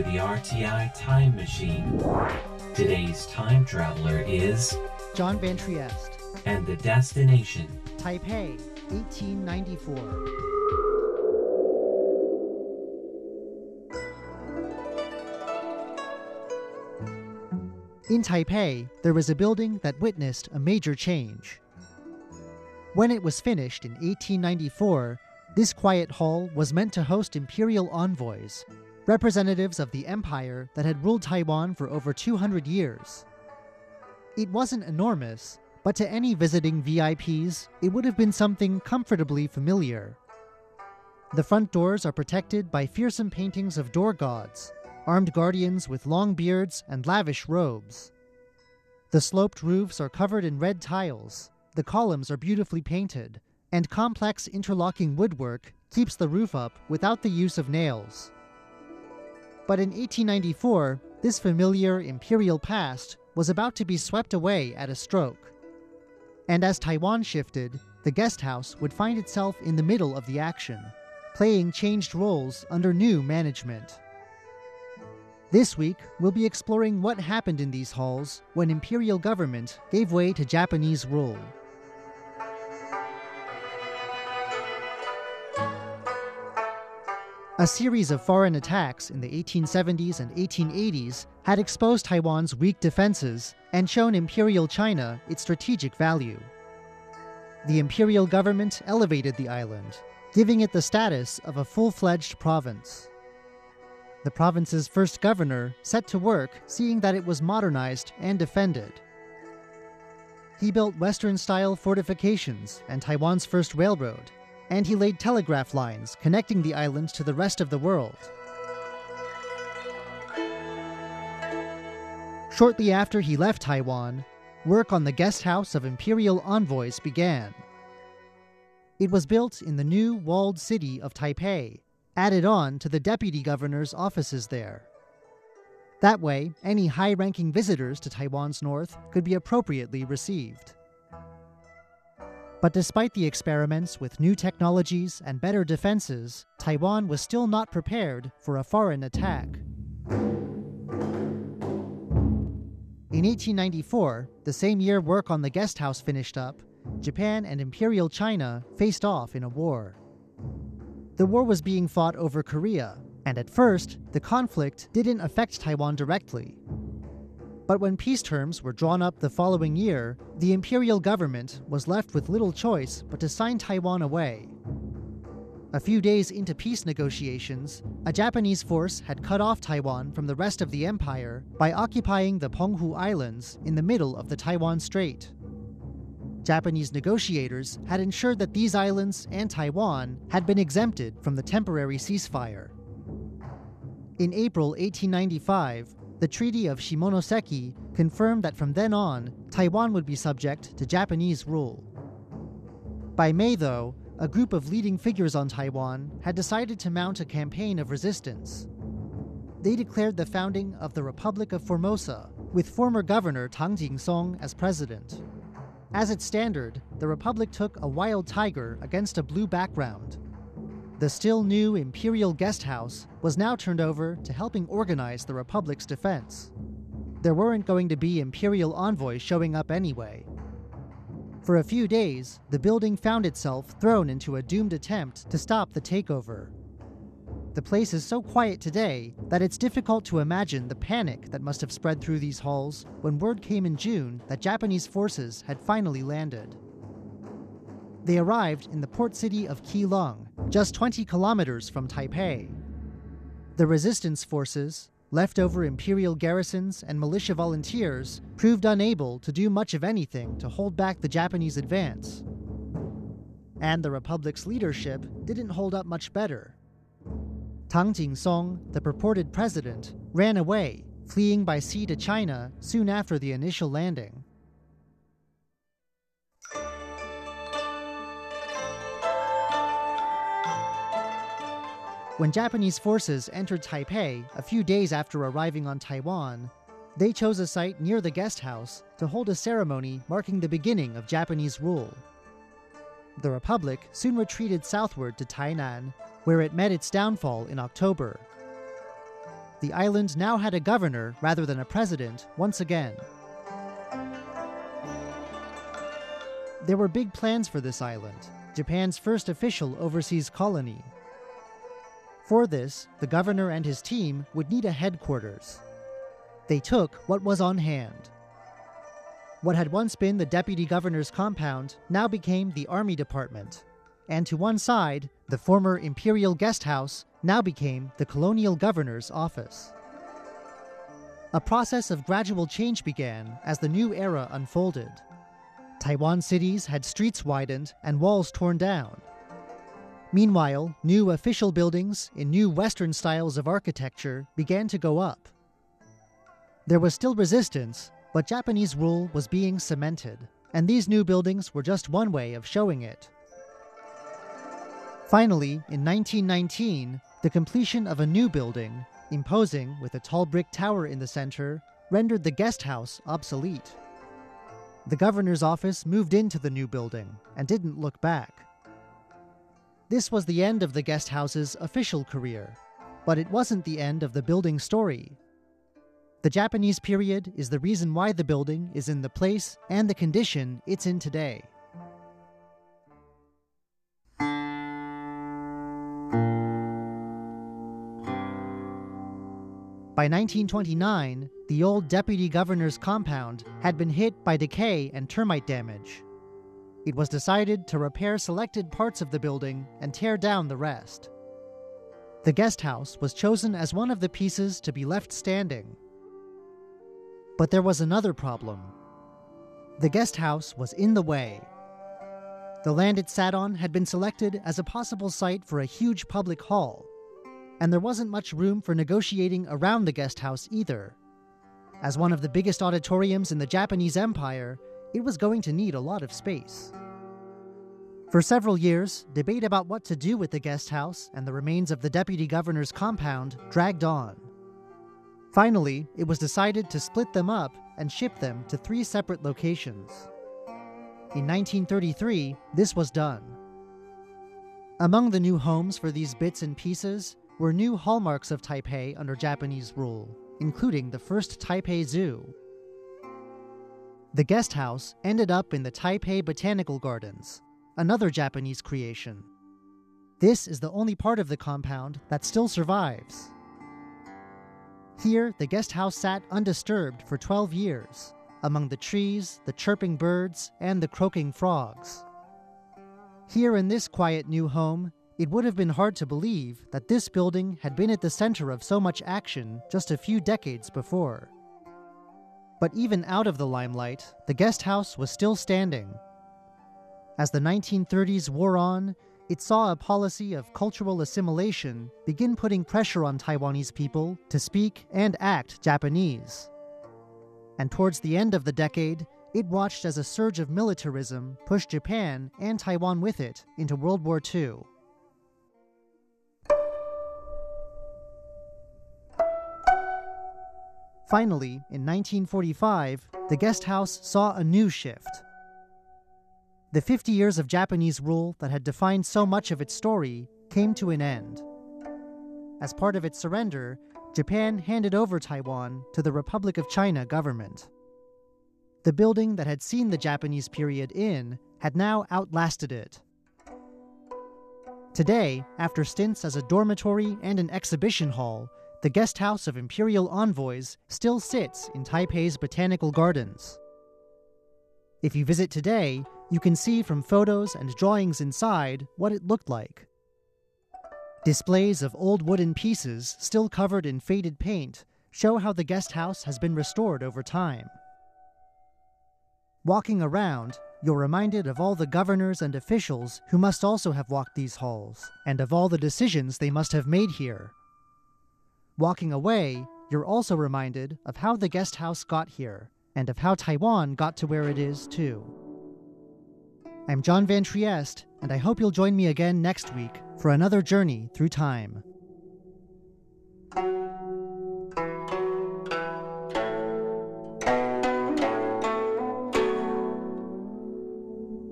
to the RTI Time Machine. Today's time traveler is, John Van Trieste, and the destination, Taipei, 1894. In Taipei, there was a building that witnessed a major change. When it was finished in 1894, this quiet hall was meant to host imperial envoys, representatives of the empire that had ruled Taiwan for over 200 years. It wasn't enormous, but to any visiting VIPs, it would have been something comfortably familiar. The front doors are protected by fearsome paintings of door gods, armed guardians with long beards and lavish robes. The sloped roofs are covered in red tiles, the columns are beautifully painted, and complex interlocking woodwork keeps the roof up without the use of nails. But in 1894, this familiar imperial past was about to be swept away at a stroke. And as Taiwan shifted, the guest house would find itself in the middle of the action, playing changed roles under new management. This week, we'll be exploring what happened in these halls when imperial government gave way to Japanese rule. A series of foreign attacks in the 1870s and 1880s had exposed Taiwan's weak defenses and shown Imperial China its strategic value. The imperial government elevated the island, giving it the status of a full fledged province. The province's first governor set to work seeing that it was modernized and defended. He built Western style fortifications and Taiwan's first railroad, and he laid telegraph lines connecting the island to the rest of the world. Shortly after he left Taiwan, work on the guest house of imperial envoys began. It was built in the new walled city of Taipei, added on to the deputy governor's offices there. That way, any high ranking visitors to Taiwan's north could be appropriately received. But despite the experiments with new technologies and better defenses, Taiwan was still not prepared for a foreign attack. In 1894, the same year work on the guest house finished up, Japan and Imperial China faced off in a war. The war was being fought over Korea, and at first, the conflict didn't affect Taiwan directly. But when peace terms were drawn up the following year, the imperial government was left with little choice but to sign Taiwan away. A few days into peace negotiations, a Japanese force had cut off Taiwan from the rest of the empire by occupying the Penghu Islands in the middle of the Taiwan Strait. Japanese negotiators had ensured that these islands and Taiwan had been exempted from the temporary ceasefire. In April 1895, the Treaty of Shimonoseki confirmed that from then on, Taiwan would be subject to Japanese rule. By May, though, a group of leading figures on Taiwan had decided to mount a campaign of resistance. They declared the founding of the Republic of Formosa, with former governor Tang Jing-song as president. As its standard, the Republic took a wild tiger against a blue background, the still new Imperial Guest House was now turned over to helping organize the Republic's defense. There weren't going to be Imperial envoys showing up anyway. For a few days, the building found itself thrown into a doomed attempt to stop the takeover. The place is so quiet today that it's difficult to imagine the panic that must have spread through these halls when word came in June that Japanese forces had finally landed. They arrived in the port city of Keelung, just 20 kilometers from Taipei. The resistance forces, leftover imperial garrisons, and militia volunteers proved unable to do much of anything to hold back the Japanese advance. And the Republic's leadership didn't hold up much better. Tang Jingsong, the purported president, ran away, fleeing by sea to China soon after the initial landing. When Japanese forces entered Taipei a few days after arriving on Taiwan, they chose a site near the guest house to hold a ceremony marking the beginning of Japanese rule. The Republic soon retreated southward to Tainan, where it met its downfall in October. the island now had a governor rather than a president once again. There were big plans for this island, Japan's first official overseas colony. For this, the governor and his team would need a headquarters. They took what was on hand. What had once been the deputy governor's compound now became the army department, and to one side, the former imperial guest house now became the colonial governor's office. A process of gradual change began as the new era unfolded. Taiwan cities had streets widened and walls torn down. Meanwhile, new official buildings in new Western styles of architecture began to go up. There was still resistance, but Japanese rule was being cemented, and these new buildings were just one way of showing it. Finally, in 1919, the completion of a new building, imposing with a tall brick tower in the center, rendered the guest house obsolete. The governor's office moved into the new building and didn't look back. This was the end of the guest house's official career, but it wasn't the end of the building story. The Japanese period is the reason why the building is in the place and the condition it's in today. By 1929, the old deputy governor's compound had been hit by decay and termite damage. It was decided to repair selected parts of the building and tear down the rest. The guest house was chosen as one of the pieces to be left standing. But there was another problem. The guest house was in the way. The land it sat on had been selected as a possible site for a huge public hall, and there wasn't much room for negotiating around the guest house either. As one of the biggest auditoriums in the Japanese Empire, it was going to need a lot of space. For several years, debate about what to do with the guest house and the remains of the deputy governor's compound dragged on. Finally, it was decided to split them up and ship them to three separate locations. In 1933, this was done. Among the new homes for these bits and pieces were new hallmarks of Taipei under Japanese rule, including the first Taipei Zoo. The guest house ended up in the Taipei Botanical Gardens, another Japanese creation. This is the only part of the compound that still survives. Here, the guest house sat undisturbed for 12 years, among the trees, the chirping birds, and the croaking frogs. Here in this quiet new home, it would have been hard to believe that this building had been at the center of so much action just a few decades before. But even out of the limelight, the guest house was still standing. As the 1930s wore on, it saw a policy of cultural assimilation begin putting pressure on Taiwanese people to speak and act Japanese. And towards the end of the decade, it watched as a surge of militarism pushed Japan and Taiwan with it into World War II. Finally, in 1945, the guest house saw a new shift. The 50 years of Japanese rule that had defined so much of its story came to an end. As part of its surrender, Japan handed over Taiwan to the Republic of China government. The building that had seen the Japanese period in had now outlasted it. Today, after stints as a dormitory and an exhibition hall, the guest house of imperial envoys still sits in Taipei's botanical gardens. If you visit today, you can see from photos and drawings inside what it looked like. Displays of old wooden pieces, still covered in faded paint, show how the guest house has been restored over time. Walking around, you're reminded of all the governors and officials who must also have walked these halls, and of all the decisions they must have made here Walking away, you're also reminded of how the guest house got here, and of how Taiwan got to where it is, too. I'm John Van Trieste, and I hope you'll join me again next week for another journey through time.